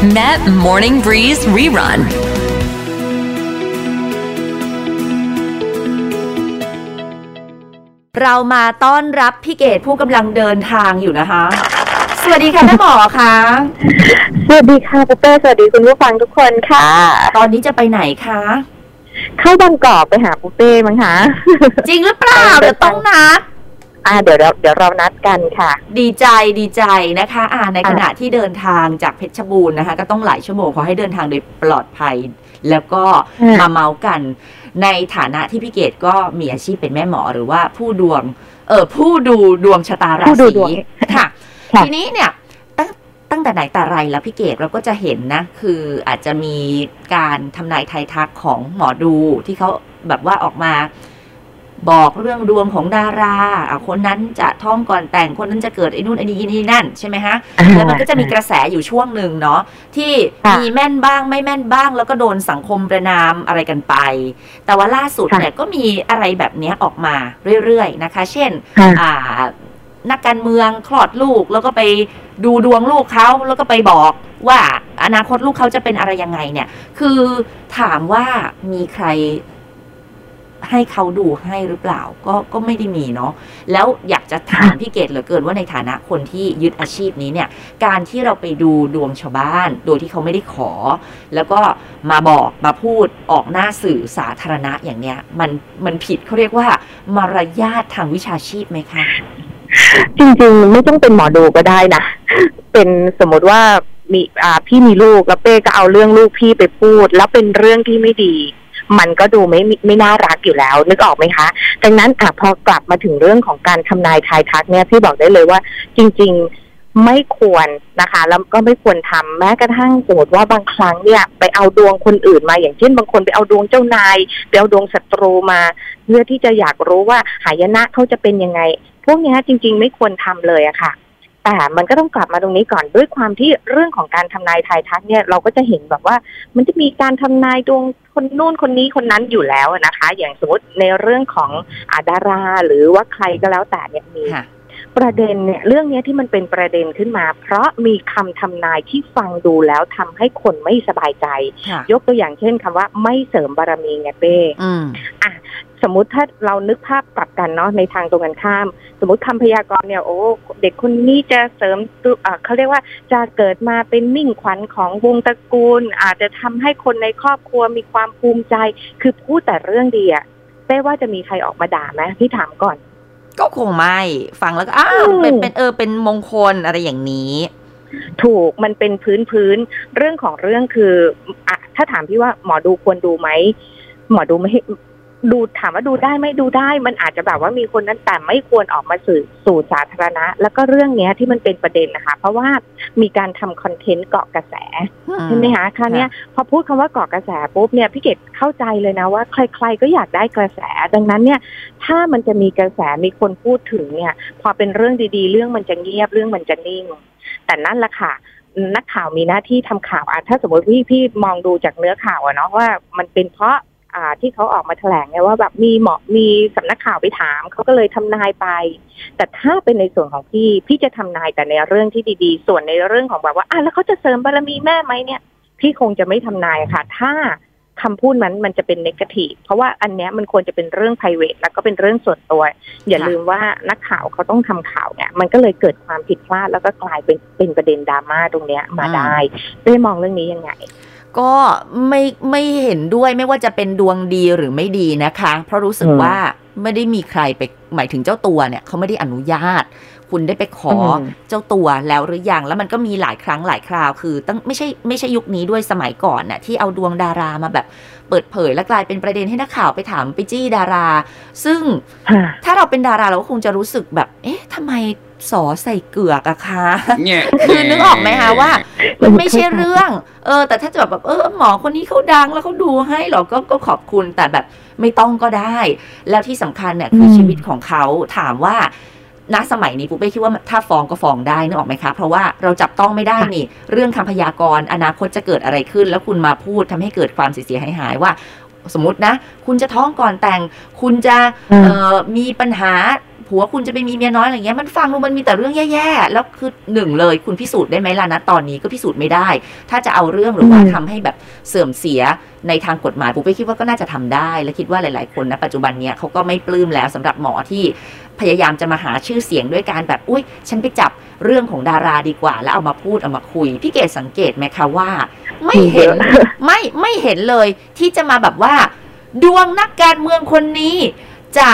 Met Morning Breeze Rerun เรามาต้อนรับพี่เกดผู้กำลังเดินทางอยู่นะคะ สวัสดีค่ะแม่หมอคะสวัสดีค่ะปุ๊เป้สวัสดีคุณผู้ฟังทุกคนค่ะ ตอนนี้จะไปไหนคะ เข้าบางกอกไปหาปุ๊เป้มั้งคะ จริงหรือเปล่าเดี๋ยวต้องนัด อ่าเดี๋ยวเราเดี๋ยวเรานัดกันค่ะ ดีใจดีใจนะคะ อ่าในขณะที่เดินทางจากเพชรบูรณ์นะคะ ก็ต้องหลายชั่วโมงขอให้เดินทางโดยปลอดภัย แล้วก็อืมมาเมาส์กัน ในฐานะที่พี่เกดก็มีอาชีพเป็นแม่หมอหรือว่าผู้ดวง เออผู้ดูดวงชะตาราผู้ดูศีดวงค่ะค่ะ ทีนี้เนี่ยตั้งตั้งแต่ไหนแต่ไรแล้วพี่เกดเราก็จะเห็นนะ คืออาจจะมีการทำนายไทายทักของหมอดูที่เขาแบบว่าออกมา บอกเรื่องดวงของดาราอะคนนั้นจะท้องก่อนแต่งคนนั้นจะเกิดไอ้นู่นไอ้นี่ไอ้นี่นั่นใช่ไหมฮะแล้วมันก็จะมีกระแสอยู่ช่วงหนึ่งเนาะที่ค่ะมีแม่นบ้างไม่แม่นบ้าง แล้วก็โดนสังคมประนามอะไรกันไป แต่ว่าล่าสุดค่ะเนี่ยก็มีอะไรแบบเนี้ยออกมาเรื่อยๆนะคะ เช่นค่ะอ่านักการเมืองคลอดลูกแล้วก็ไปดูดวงลูกเขาแล้วก็ไปบอกว่าอนาคตลูกเขาจะเป็นอะไรยังไงเนี่ย คือถามว่ามีใคร ให้เขาดูให้หรือเปล่าก็ก็ไม่ได้มีเนาะแล้วอยากจะถามพี่เกดเหลือเกินว่าในฐานะคนที่ยึดอาชีพนี้เนี่ย การที่เราไปดูดวงชาวบ้าน โดยที่เขาไม่ได้ขอ แล้วก็มาบอกมาพูดออกหน้าสื่อสาธารณะอย่างเนี้ย มันมันผิดเขาเรียกว่ามารยาททางวิชาชีพไหมคะจริงๆ ไม่ต้องเป็นหมอดูก็ได้นะ เป็นสมมติว่ามีอ่าพี่มีลูกแล้วเป้ก็เอาเรื่องลูกพี่ไปพูด แล้วเป็นเรื่องที่ไม่ดี มันก็ดูไม่ไม่น่ารักอยู่แล้ว นึกออกไหมคะดังนั้นอะพอกลับมาถึงเรื่องของการทำนายทายทักเนี่ยพี่บอกได้เลยว่าจริง ๆไม่ควรนะคะแล้วก็ไม่ควรทำแม้กระทั่งสมมติว่าบางครั้งเนี่ย ไปเอาดวงคนอื่นมาอย่างเช่นบางคนไปเอาดวงเจ้านายไปเอาดวงศัตรูมาเพื่อที่จะอยากรู้ว่าหายนะเขาจะเป็นยังไง พวกนี้จริง ๆ ไม่ควรทำเลยอะค่ะ แต่มันก็ต้องกลับมาตรงนี้ก่อนด้วยความที่เรื่องของการทำนายทายทักเนี่ยเราก็จะเห็นแบบว่า มันจะมีการทำนายดวงคนนู่นคนนี้คนนั้นอยู่แล้วนะคะ อย่างสมมติในเรื่องของอาดารา หรือว่าใครก็แล้วแต่เนี่ยมีค่ะประเด็นเนี่ยเรื่องเนี้ยที่มันเป็นประเด็นขึ้นมา เพราะมีคำทำนายที่ฟังดูแล้วทำให้คนไม่สบายใจค่ะยกตัวอย่างเช่นคำว่าไม่เสริมบารมีไงเป้อืม สมมุติถ้าเรานึกภาพกลับกันเนาะในทางตรงกันข้าม สมมติคำพยากรณ์เนี่ยโอ้เด็กคนนี้จะเสริมตัวอ่าเขาเรียกว่าจะเกิดมาเป็นมิ่งขวัญของวงตระกูล อาจจะทำให้คนในครอบครัวมีความภูมิใจ คือพูดแต่เรื่องดีอะเป้ว่าจะมีใครออกมาด่าไหมพี่ถามก่อน ก็คงไม่ฟังแล้วก็อ้าวอืมเป็นเป็นเออเป็นมงคลอะไรอย่างนี้ถูกมันเป็นพื้นพื้นเรื่องของเรื่องคืออะถ้าถามพี่ว่าหมอดูควรดูไหมหมอดูไม่ให้ ดูถามว่าดูได้ไหมดูได้ มันอาจจะแบบว่ามีคนนั้นแต่ไม่ควรออกมาสื่อสู่สาธารณะ แล้วก็เรื่องเนี้ยที่มันเป็นประเด็นนะคะ เพราะว่ามีการทำคอนเทนต์เกาะกระแสใช่ไหมคะคราวเนี้ยพอพูดคำว่าเกาะกระแสปุ๊บเนี่ยพี่เกดเข้าใจเลยนะว่า ใคร ๆ ก็อยากได้กระแส ดังนั้นเนี่ย ถ้ามันจะมีกระแสมีคนพูดถึงเนี่ย พอเป็นเรื่องดีๆ เรื่องมันจะเงียบเรื่องมันจะนิ่ง แต่นั่นแหละค่ะนักข่าวมีหน้าที่ทำข่าวอะถ้าสมมติพี่พี่มองดูจากเนื้อข่าวอะเนาะว่ามันเป็นเพราะอ่า ที่เขาออกมาแถลงไงว่าแบบมีหมอมีสำนักข่าวไปถามเขาก็เลยทำนายไป แต่ถ้าเป็นในส่วนของพี่พี่จะทำนายแต่ในเรื่องที่ดีๆ ส่วนในเรื่องของแบบว่าอะแล้วเขาจะเสริมบารมีแม่ไหมเนี่ยพี่คงจะไม่ทำนายค่ะ ถ้าคำพูดนั้นมันจะเป็นนกาทีฟเพราะว่าอันเนี้ยมันควรจะเป็นเรื่อง p r i v a t แล้วก็เป็นเรื่องส่วนตัว อย่าค่ะลืมว่านักข่าวเขาต้องทำข่าวเนี่ยมันก็เลยเกิดความผิดพลาดแล้วก็กลายเป็นเป็นประเด็นดราม่าตรงเนี้ยมาได้ได้มองเรื่องนี้ยังไง ก็ไม่ไม่เห็นด้วยไม่ว่าจะเป็นดวงดีหรือไม่ดีนะคะ เพราะรู้สึกอืมว่าไม่ได้มีใครไปหมายถึงเจ้าตัวเนี่ยเขาไม่ได้อนุญาต คุณได้ไปขออมเจ้าตัวแล้วหรือยัง แล้วมันก็มีหลายครั้งหลายคราวคือตั้งไม่ใช่ไม่ใช่ยุคนี้ด้วยสมัยก่อนน่ะที่เอาดวงดารามาแบบเปิดเผยและกลายเป็นประเด็นให้นักข่าวไปถามไปจี้ดารา ซึ่งค่ะถ้าเราเป็นดาราเราก็คงจะรู้สึกแบบ เอ๊ะทำไมสอใส่เกือกอะคะเนี่ยคือนึกออกไหมคะว่า มันไม่ใช่เรื่อง เออ แต่ถ้าจะแบบเออหมอคนนี้เขาดังแล้วเขาดูให้เหรอก็ก็ขอบคุณแต่แบบไม่ต้องก็ได้ แล้วที่สำคัญเนี่ยคืออมชีวิตของเขาถามว่า ณสมัยนี้ปุ๊บเป้คิดว่าถ้าฟ้องก็ฟ้องได้นึกออกไหมคะ เพราะว่าเราจับต้องไม่ได้นี่ เรื่องคำพยากรณ์อนาคตจะเกิดอะไรขึ้น แล้วคุณมาพูดทำให้เกิดความเสียหายหายๆว่า สมมตินะ คุณจะท้องก่อนแต่ง คุณจะอืมเอ่อมีปัญหา ผัวคุณจะไปมีเมียน้อยอะไรเงี้ยมันฟังดูมันมีแต่เรื่องแย่ๆแล้วคือหนึ่งเลยคุณพิสูจน์ได้ไหมล่ะนะตอนนี้ก็พิสูจน์ไม่ได้ ถ้าจะเอาเรื่องหรือว่าอืมทำให้แบบเสื่อมเสียในทางกฎหมายปุ๊บไปคิดว่าก็น่าจะทำได้ และคิดว่าหลาย ๆ คนนะปัจจุบันเนี้ยเขาก็ไม่ปลื้มแล้วสำหรับหมอที่พยายามจะมาหาชื่อเสียงด้วยการแบบอุ้ยฉันไปจับเรื่องของดาราดีกว่า แล้วเอามาพูดเอามาคุย พี่เกดสังเกตไหมคะว่า ไม่เห็นเยอะไม่ไม่เห็นเลยที่จะมาแบบว่า ดวงนักการเมืองคนนี้จะ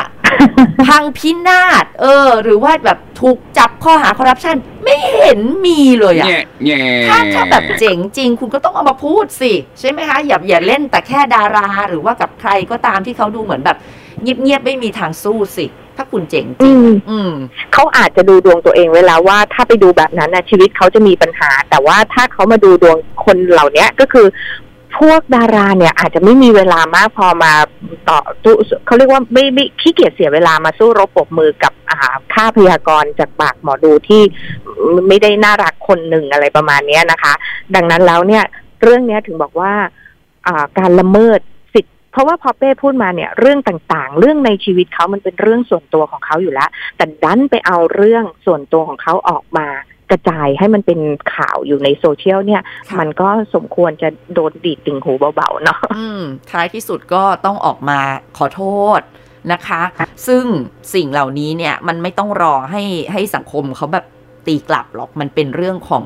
พังพินาศเออ หรือว่าแบบถูกจับข้อหาคอร์รัปชันไม่เห็นมีเลยอะแง่แง่ถ้าถ้าแบบเจ๋งจริง คุณก็ต้องเอามาพูดสิ ใช่ไหมคะ อย่าอย่าเล่นแต่แค่ดารา หรือว่ากับใครก็ตามที่เขาดูเหมือนแบบเงียบๆไม่มีทางสู้สิ ถ้าคุณเจ๋งจอืริงมอืมเขาอาจจะดูดวงตัวเองไว้แล้วว่าถ้าไปดูแบบนั้นนะชีวิตเขาจะมีปัญหา แต่ว่าถ้าเขามาดูดวงคนเหล่านี้ก็คือ พวกดาราเนี่ยอาจจะไม่มีเวลามากพอมาต่อตู้เขาเรียกว่าไม่ไม่ขี้เกียจเสียเวลามาสู้รบปบมือกับอ่าค่าพยากรณ์จากปากหมอดูที่ไม่ได้น่ารักคนหนึ่งอะไรประมาณเนี้ยนะคะ ดังนั้นแล้วเนี่ยเรื่องเนี้ยถึงบอกว่าอ่าการละเมิดสิทธิ์เพราะว่าพอเป้พูดมาเนี่ยเรื่องต่างๆ เรื่องในชีวิตเขามันเป็นเรื่องส่วนตัวของเขาอยู่แล้ว แต่ดันไปเอาเรื่องส่วนตัวของเขาออกมา กระจายให้มันเป็นข่าวอยู่ในโซเชียลเนี่ยค่ะมันก็สมควรจะโดนดีดติ่งหูเบาๆเนาะอืมท้ายที่สุดก็ต้องออกมาขอโทษนะคะ ซึ่งสิ่งเหล่านี้เนี่ยมันไม่ต้องรอให้ให้สังคมเขาแบบตีกลับหรอกมันเป็นเรื่องของ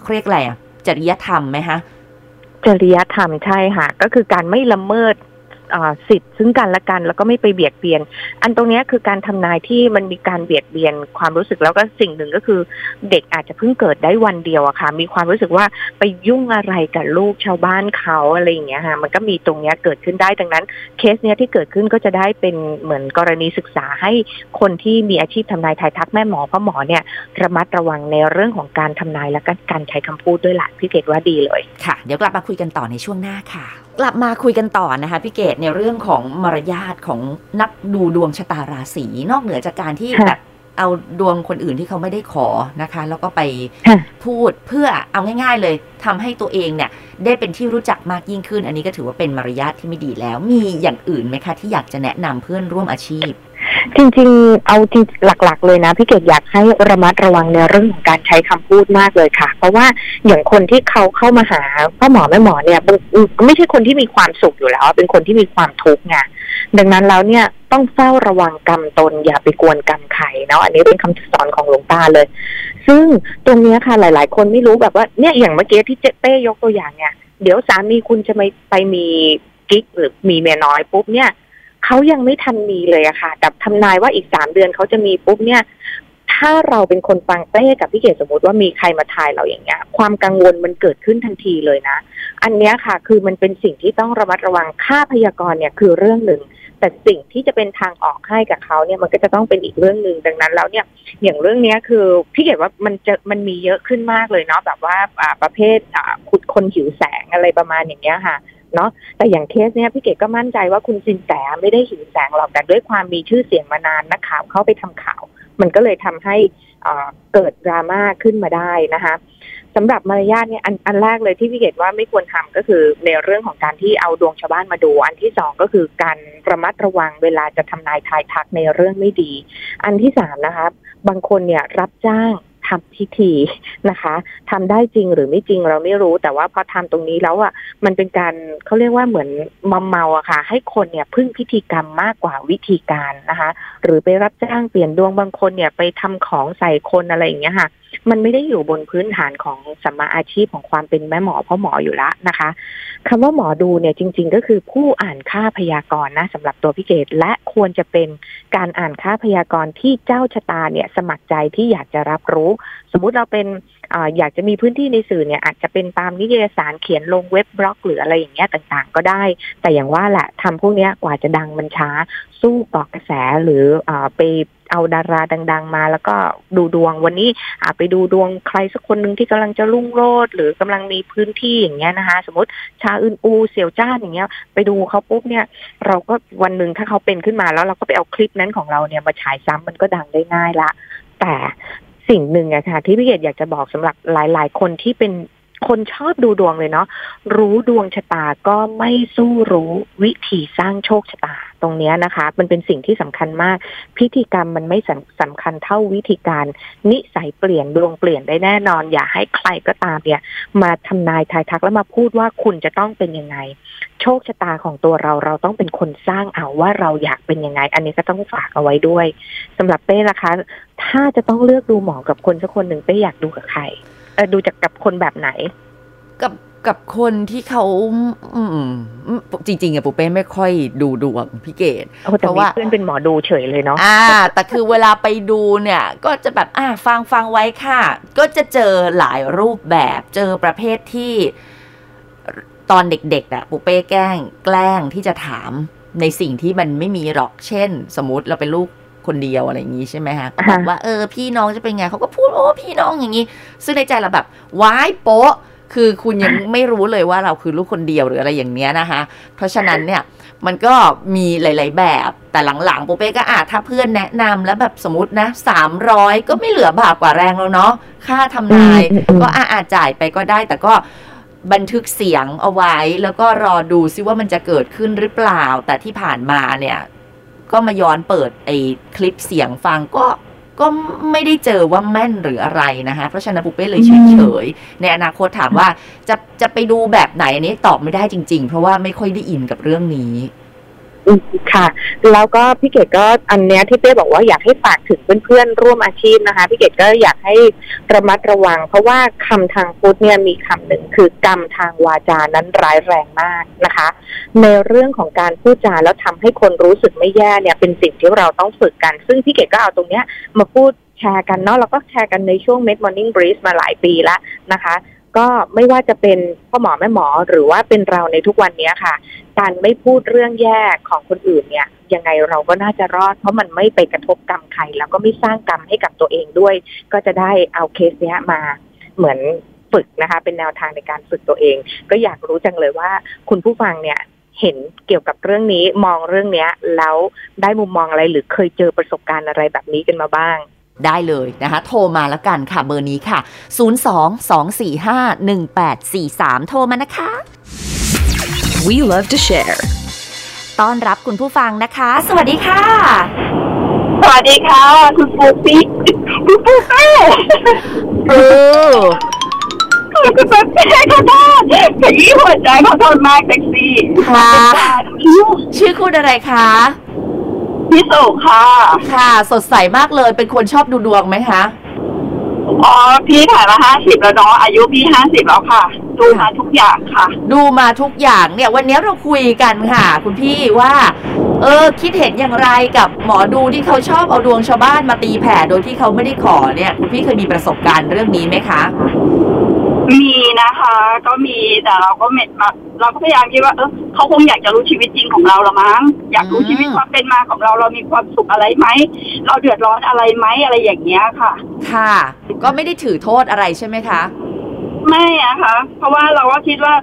เขาเรียกอะไรอะจริยธรรมไหมคะจริยธรรมใช่ค่ะ ก็คือการไม่ละเมิดอ่า สิทธิ์ซึ่งกันและกัน แล้วก็ไม่ไปเบียดเบียน อันตรงนี้คือการทำนายที่มันมีการเบียดเบียนความรู้สึกแล้วก็สิ่งหนึ่งก็คือเด็กอาจจะเพิ่งเกิดได้วันเดียวอะค่ะ มีความรู้สึกว่าไปยุ่งอะไรกับลูกชาวบ้านเขาอะไรอย่างเงี้ยค่ะมันก็มีตรงเนี้ยเกิดขึ้นได้ดังนั้น เคสเนี้ยที่เกิดขึ้นก็จะได้เป็นเหมือนกรณีศึกษาให้คนที่มีอาชีพทำนายทายทักแม่หมอพ่อหมอเนี่ยระมัดระวังในเรื่องของการทำนายและกการใช้คำพูดด้วยหละพี่เกดว่าดีเลยค่ะ เดี๋ยวกลับมาคุยกันต่อในช่วงหน้าค่ะ กลับมาคุยกันต่อนะคะพี่เกดในเรื่องของมารยาทของนักดูดวงชะตาราศีนอกเหนือจากการที่ค่ะแบบเอาดวงคนอื่นที่เขาไม่ได้ขอนะคะ แล้วก็ไปค่ะพูดเพื่อเอาง่าย ๆ เลยทำให้ตัวเองเนี่ย ได้เป็นที่รู้จักมากยิ่งขึ้น อันนี้ก็ถือว่าเป็นมารยาทที่ไม่ดีแล้ว มีอย่างอื่นไหมคะ ที่อยากจะแนะนำเพื่อนร่วมอาชีพ จริง ๆ เอาจริงหลัก ๆ เลยนะ พี่เกดอยากให้ระมัดระวังในเรื่องของการใช้คำพูดมากเลยค่ะ เพราะว่าอย่างคนที่เขาเข้ามาหาพ่อหมอแม่หมอเนี่ยบางไม่ใช่คนที่มีความสุขอยู่แล้ว เป็นคนที่มีความทุกข์ไงดังนั้นแล้วเนี่ยต้องเฝ้าระวังกรรมตนอย่าไปกวนกรรมใครเนาะอันนี้เป็นคำสอนของหลวงตาเลย ซึ่งตรงนี้ค่ะหลาย ๆ คนไม่รู้แบบว่าเนี่ยอย่างเมื่อกี้ที่เจ๊เป้ยกตัวอย่างเนี่ยเดี๋ยวสามีคุณจะไปไปมีกิ๊กหรือมีเมียน้อยปุ๊บเนี่ย เขายังไม่ทันมีเลยอะค่ะ แต่ทำนายว่าอีกสามเดือนเขาจะมีปุ๊บเนี่ย ถ้าเราเป็นคนฟังเป้กับพี่เกดสมมติว่ามีใครมาทายเราอย่างเงี้ย ความกังวลมันเกิดขึ้นทันทีเลยนะ อันเนี้ยค่ะ คือมันเป็นสิ่งที่ต้องระมัดระวังค่าพยากรณ์เนี่ยคือเรื่องหนึ่งแต่สิ่งที่จะเป็นทางออกให้กับเขาเนี่ยมันก็จะต้องเป็นอีกเรื่องหนึ่งดังนั้นแล้วเนี่ย อย่างเรื่องเนี้ยคือพี่เกดว่ามันจะมันมีเยอะขึ้นมากเลยเนาะแบบว่าประเภทขุดคนหิวแสงอะไรประมาณอย่างเงี้ยค่ะ เนาะแต่อย่างเคสเนี้ยพี่เกดก็มั่นใจว่าคุณสินแสไม่ได้หิวแสงหรอกแต่ด้วยความมีชื่อเสียงมานานนักข่าวเข้าไปทำข่าว มันก็เลยทำให้เกิดดราม่าขึ้นมาได้นะคะสำหรับมารยาทเนี่ยอันอันแรกเลยที่พี่เกดว่าไม่ควรทำก็คือในเรื่องของการที่เอาดวงชาวบ้านมาดู อันที่สองก็คือการระมัดระวังเวลาจะทำนายทายทักในเรื่องไม่ดี อันที่สามนะคะบางคนเนี่ยรับจ้าง ทำพิธีนะคะทำได้จริงหรือไม่จริงเราไม่รู้ แต่ว่าพอทำตรงนี้แล้วอะมันเป็นการเขาเรียกว่าเหมือนมอมเมาอะค่ะ ให้คนเนี่ยพึ่งพิธีกรรมมากกว่าวิธีการนะคะ หรือไปรับจ้างเปลี่ยนดวงบางคนเนี่ยไปทำของใส่คนอะไรอย่างเงี้ยค่ะมันไม่ได้อยู่บนพื้นฐานของสัมมาอาชีพของความเป็นแม่หมอพ่อหมออยู่ละนะคะคำว่าหมอดูเนี่ยจริง ๆ ก็คือผู้อ่านค่าพยากรณ์นะสำหรับตัวพี่เกดและควรจะเป็นการอ่านค่าพยากรณ์ที่เจ้าชะตาเนี่ยสมัครใจที่อยากจะรับรู้ สมมุติเราเป็น อยากจะมีพื้นที่ในสื่อเนี่ยอาจจะเป็นตามนิตยสารเขียนลงเว็บบล็อก หรืออะไรอย่างเงี้ยต่างๆ ก็ได้ แต่อย่างว่าแหละทำพวกเนี้ยกว่าจะดังมันช้า สู้เกกระแสหรืออไปเอาดาราดัง ๆ มาแล้วก็ดูดวงวันนี้อาไปดูดวงใครสักคนหนึ่งที่กำลังจะรุ่งโรจน์หรือกำลังมีพื้นที่อย่างเงี้ยนะคะ สมมติชาอึนอูเสี่ยวจ้านอย่างเงี้ย ไปดูเขาปุ๊บเนี่ย เราก็วันหนึ่งถ้าเขาเป็นขึ้นมาแล้วเราก็ไปเอาคลิปนั้นของเราเนี่ยมาฉายซ้ำมันก็ดังได้ง่ายละแต่ สิ่งหนึ่งอะค่ะ ที่พี่เกดอยากจะบอกสำหรับหลาย ๆ คนที่เป็นคนชอบดูดวงเลยเนาะรู้ดวงชะตาก็ไม่สู้รู้วิธีสร้างโชคชะตา ตรงนี้นะคะ มันเป็นสิ่งที่สำคัญมาก พิธีกรรมมันไม่สำสำคัญเท่าวิธีการ นิสัยเปลี่ยนดวงเปลี่ยนได้แน่นอน อย่าให้ใครก็ตามเนี่ยมาทำนายทายทักแล้วมาพูดว่าคุณจะต้องเป็นยังไง โชคชะตาของตัวเราเราต้องเป็นคนสร้างเอาว่าเราอยากเป็นยังไง อันนี้ก็ต้องฝากเอาไว้ด้วยสำหรับเป้นะคะ ถ้าจะต้องเลือกดูหมอกับคนสักคนหนึ่งเป้อยากดูกับใครดูจากกับคนแบบไหน กับ กับคนที่เขาอืมจริงๆอะปูเป้ไม่ค่อยดูดวงพี่เกดโอ้แต่เพราะมีว่าเพื่อนเป็นหมอดูเฉยเลยเนาะอ่า แต่คือเวลาไปดูเนี่ย ก็จะแบบอ่าฟังฟังไว้ค่ะ ก็จะเจอหลายรูปแบบเจอประเภทที่ตอนเด็กๆอะปูเป้แกล้งแกล้งที่จะถามในสิ่งที่มันไม่มีหรอกเช่น สมมติเราเป็นลูกคนเดียวอะไรอย่างนี้ใช่ไหมฮะก็บอกว่าเออพี่น้องจะเป็นไงเขาก็พูดโอ้พี่น้องอย่างนี้ ซึ่งในใจเราแบบว้ายโป๊ะ คือคุณยังไม่รู้เลยว่าเราคือลูกคนเดียวหรืออะไรอย่างเนี้ยนะคะ เพราะฉะนั้นเนี่ยมันก็มีหลาย ๆ แบบแต่หลังๆปูเป้ก็อาจถ้าเพื่อนแนะนำแล้วแบบสมมตินะสามร้อยก็ไม่เหลือบาปกว่าแรงแล้วเนาะค่าทำนายอืมอืมก็อาอาจจ่ายไปก็ได้ แต่ก็บันทึกเสียงเอาไว้ แล้วก็รอดูซิว่ามันจะเกิดขึ้นหรือเปล่า แต่ที่ผ่านมาเนี่ย ก็มาย้อนเปิดไอ้คลิปเสียงฟังก็ ก็ไม่ได้เจอว่าแม่นหรืออะไรนะคะเพราะฉะนั้นปูเป้เลยเฉยๆในอนาคตถามว่าจะจะไปดูแบบไหนอันนี้ตอบไม่ได้จริง ๆ เพราะว่าไม่ค่อยได้อินกับเรื่องนี้ ค่ะ แล้วก็พี่เกดก็อันเนี้ยที่เป้บอกว่าอยากให้ฝากถึงเพื่อนๆร่วมอาชีพนะคะพี่เกดก็อยากให้ระมัดระวัง เพราะว่าคำทางพุทธเนี่ยมีคำหนึ่งคือกรรมทางวาจานั้นร้ายแรงมากนะคะ ในเรื่องของการพูดจาแล้วทำให้คนรู้สึกไม่แย่เนี่ยเป็นสิ่งที่เราต้องฝึกกัน ซึ่งพี่เกดก็เอาตรงเนี้ยมาพูดแชร์กันเนาะแล้วก็แชร์กันในช่วง Med Morning Breeze มาหลายปีแล้วนะคะ ก็ไม่ว่าจะเป็นพ่อหมอแม่หมอหรือว่าเป็นเราในทุกวันนี้ค่ะ การไม่พูดเรื่องแย่ของคนอื่นเนี่ยยังไงเราก็น่าจะรอด เพราะมันไม่ไปกระทบกรรมใคร แล้วก็ไม่สร้างกรรมให้กับตัวเองด้วย ก็จะได้เอาเคสเนี้ยมาเหมือนฝึกนะคะ เป็นแนวทางในการฝึกตัวเอง ก็อยากรู้จังเลยว่า คุณผู้ฟังเนี่ยเห็นเกี่ยวกับเรื่องนี้มองเรื่องเนี้ย แล้วได้มุมมองอะไรหรือเคยเจอประสบการณ์อะไรแบบนี้กันมาบ้างได้เลยนะคะ โทรมาแล้วกันค่ะเบอร์นี้ค่ะ 02-245-1843 โทรมานะคะ We love to share. ต้อนรับคุณผู้ฟังนะคะ สวัสดีค่ะ สวัสดีค่ะ คุณปูปิ๊กคุณปูเป้เออคุณปูเป้ค่ะท่านขยี้หัวใจเขาทนมากแท็กซี่ค่ะชื่อคุณอะไรคะพี่สุค่ะ ค่ะ สดใสมากเลยเป็นคนชอบดูดวงไหมคะอ๋อพี่ถ่ายมาห้าสิบแล้วเนาะอายุพี่ห้าสิบแล้วค่ะ ดูมาทุกอย่างค่ะ ดูมาทุกอย่างเนี่ยวันนี้เราคุยกันค่ะ คุณพี่ว่า เออ คิดเห็นอย่างไรกับหมอดูที่เขาชอบเอาดวงชาวบ้านมาตีแผ่โดยที่เขาไม่ได้ขอเนี่ย คุณพี่เคยมีประสบการณ์เรื่องนี้ไหมคะ มีนะคะ ก็มีแต่เราก็เม็ดมาเราก็พยายามคิดว่าเออเขาคงอยากจะรู้ชีวิตจริงของเราละมั้งอยากรู้อืมชีวิตความเป็นมาของเราเรามีความสุขอะไรไหมเราเดือดร้อนอะไรไหมอะไรอย่างเงี้ยค่ะ ค่ะ ก็ไม่ได้ถือโทษอะไรใช่ไหมคะ ไม่อะคะเพราะว่าเราก็คิดว่า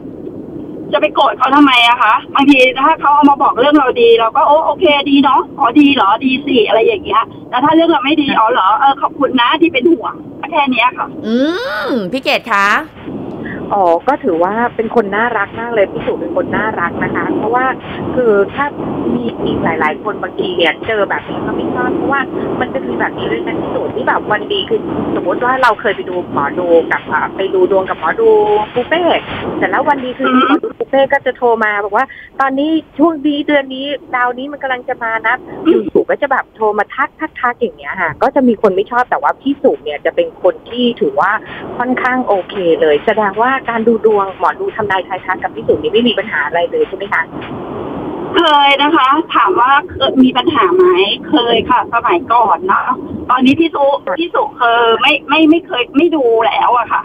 จะไปโกรธเขาทำไมอะคะบางทีถ้าเขาเอามาบอกเรื่องเราดี เราก็โอ้โอเคดีเนาะอ๋อดีเหรอดีสิอะไรอย่างเงี้ยแต่ถ้าเรื่องเราไม่ดีอ๋อเหรอเออขอบคุณนะที่เป็นห่วงแค่นี้ค่ะ อืมพี่เกดคะ อ๋อก็ถือว่าเป็นคนน่ารักมากเลยพี่สุเป็นคนน่ารักนะคะ เพราะว่าคือถ้ามีอีกหลาย ๆ คนบางทีเนี่ยเจอแบบนี้ก็ไม่ชอบเพราะว่ามันจะมีแบบนี้ด้วยนะพี่สุที่แบบวันดีคือสมมติว่าเราเคยไปดูหมอดูกับไปดูดวงกับหมอดูปูเป้แต่แล้ววันดีคือหมอดูปูเป้ก็จะโทรมาบอกว่า ตอนนี้ช่วงนี้เดือนนี้ดาวนี้มันกำลังจะมานะอยู่ๆก็จะแบบโทรมาทักทักทักอย่างเงี้ยค่ะ ก็จะมีคนไม่ชอบแต่ว่าพี่สุเนี่ยจะเป็นคนที่ถือว่าค่อนข้างโอเคเลยแสดงว่าการดูดวงหมอดูทำนายทายทักกับพี่สุนี่ไม่มีปัญหาอะไรเลยใช่ไหมคะเคยนะคะ ถามว่าเคยมีปัญหาไหมเคยค่ะ สมัยก่อนเนาะตอนนี้พี่สุพี่สุเคยไม่ไม่ไม่เคยไม่ดูแล้วอะค่ะ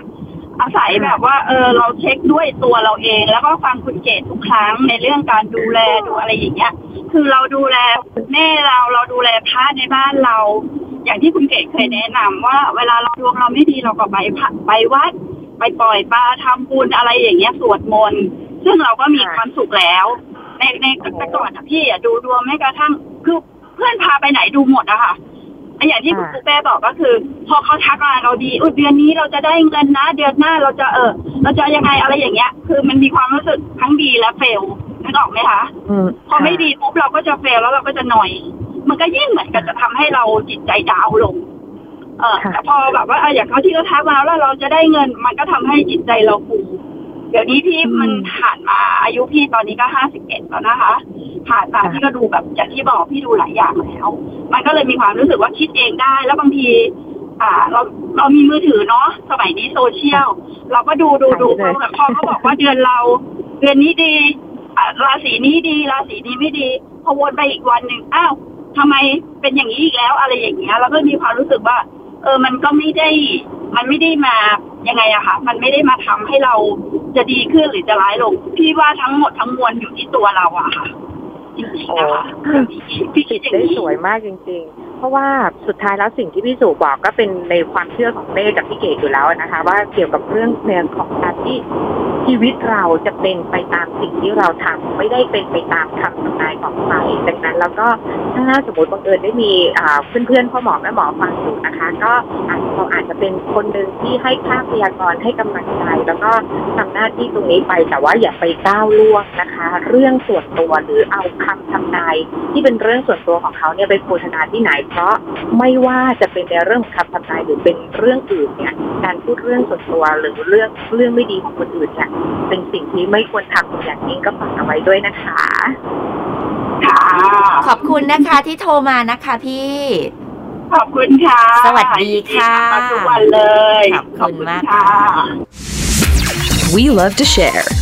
อาศัยแบบว่า เออเราเช็คด้วยตัวเราเอง แล้วก็ฟังคุณเจตทุกครั้งในเรื่องการดูแลดูอะไรอย่างเงี้ย คือเราดูแลแม่เราเราดูแลพระในบ้านเรา อย่างที่คุณเกศเคยแนะนำว่า เวลาเราดวงเราไม่ดีเราก็ไปไปวัด ไปปล่อยปลาทำบุญอะไรอย่างเงี้ยสวดมนต์ซึ่งเราก็มีค่ะความสุขแล้ว ในในแต่ก่อนอะพี่อะดูดวงแม้กระทั่งคือเพื่อนพาไปไหนดูหมดอะค่ะไปอย่างที่คุณค่ะปูเป้บอกก็คือ พอเขาทักมาเราดีอุยเดือนนี้เราจะได้เงินนะ เดือนหน้าเราจะเออ เราจะยังไงอะไรอย่างเงี้ย คือมันมีความรู้สึกทั้งดีและเฟลนึกออกไหมคะอืมพอไม่ดีปุ๊บเราก็จะเฟลแล้วเราก็จะหน่อย มันก็ยิ่งเหมือนกับจะทำให้เราจิตใจดาวน์ลง เออค่ะแต่พอแบบว่าเอออย่างเขาที่เขาทักมาแล้วเราจะได้เงิน มันก็ทำให้จิตใจเราฟูเดี๋ยวนี้พี่มันผ่านมาอายุพี่ตอนนี้ก็ห้าสิบเอ็ดแล้วนะคะ ผ่านมาพี่ก็ดูแบบอย่างที่บอกพี่ดูหลายอย่างแล้ว มันก็เลยมีความรู้สึกว่าคิดเองได้ แล้วบางที อ่า เราเรามีมือถือเนาะสมัยนี้โซเชียล เราก็ดูดูดูใช่เลยพอเขาบอกว่าเดือนเรา เดือนนี้ดีอ่าราศีนี้ดีราศีนี้ไม่ดีพอวนไปอีกวันหนึ่งอ้าวทำไมเป็นอย่างนี้อีกแล้วอะไรอย่างเงี้ยเราก็มีความรู้สึกว่า เออมันก็ไม่ได้ มันไม่ได้มายังไงอะค่ะ มันไม่ได้มาทำให้เราจะดีขึ้นหรือจะร้ายลง พี่ว่าทั้งหมดทั้งมวลอยู่ที่ตัวเราอะค่ะจริงๆนะคะพี่คิจิดตอย่างได้นี้สวยมากจริงๆเพ ราะว่าสุดท้ายแล้วสิ่งที่พี่สุบอกก็เป็นในความเชื่อของเต้กับพี่เกดอยู่แล้วนะคะ ว่าเกี่ยวกับเรื่องเรื่องของการที่ชีวิตเราจะเป็นไปตามสิ่งที่เราทำไม่ได้เป็นไปตามคำทำนายของใครดังนั้นแล้วก็ถ้าสมมติบังเอิญได้มีอ่าเพื่อนๆพ่อหมอแม่หมอฟังอยู่นะคะ ก็เราอาจจะเป็นคนหนึ่งที่ให้ค่าพยากรณ์ให้กำลังใจแล้วก็ทำหน้าที่ตรงนี้ไปแต่ว่าอย่าไปก้าวล่วงนะคะ เรื่องส่วนตัวหรือเอาคำทำนายที่เป็นเรื่องส่วนตัวของเขาเนี่ยไปโฆษณาที่ไหนเพราะไม่ว่าจะเป็นในเรื่องของคำทำนายหรือเป็นเรื่องอื่นเนี่ยการพูดเรื่องส่วนตัวหรือเรื่องเรื่องไม่ดีของคนอื่นเนี่ยเป็นสิ่งที่ไม่ควรทำอย่างยิ่งก็ฝากเอาไว้ด้วยนะคะค่ะขอบคุณนะคะที่โทรมานะคะพี่ ขอบคุณค่ะ สวัสดีค่ะมาทุกวันเลย ขอบคุณมากค่ะ We love to share.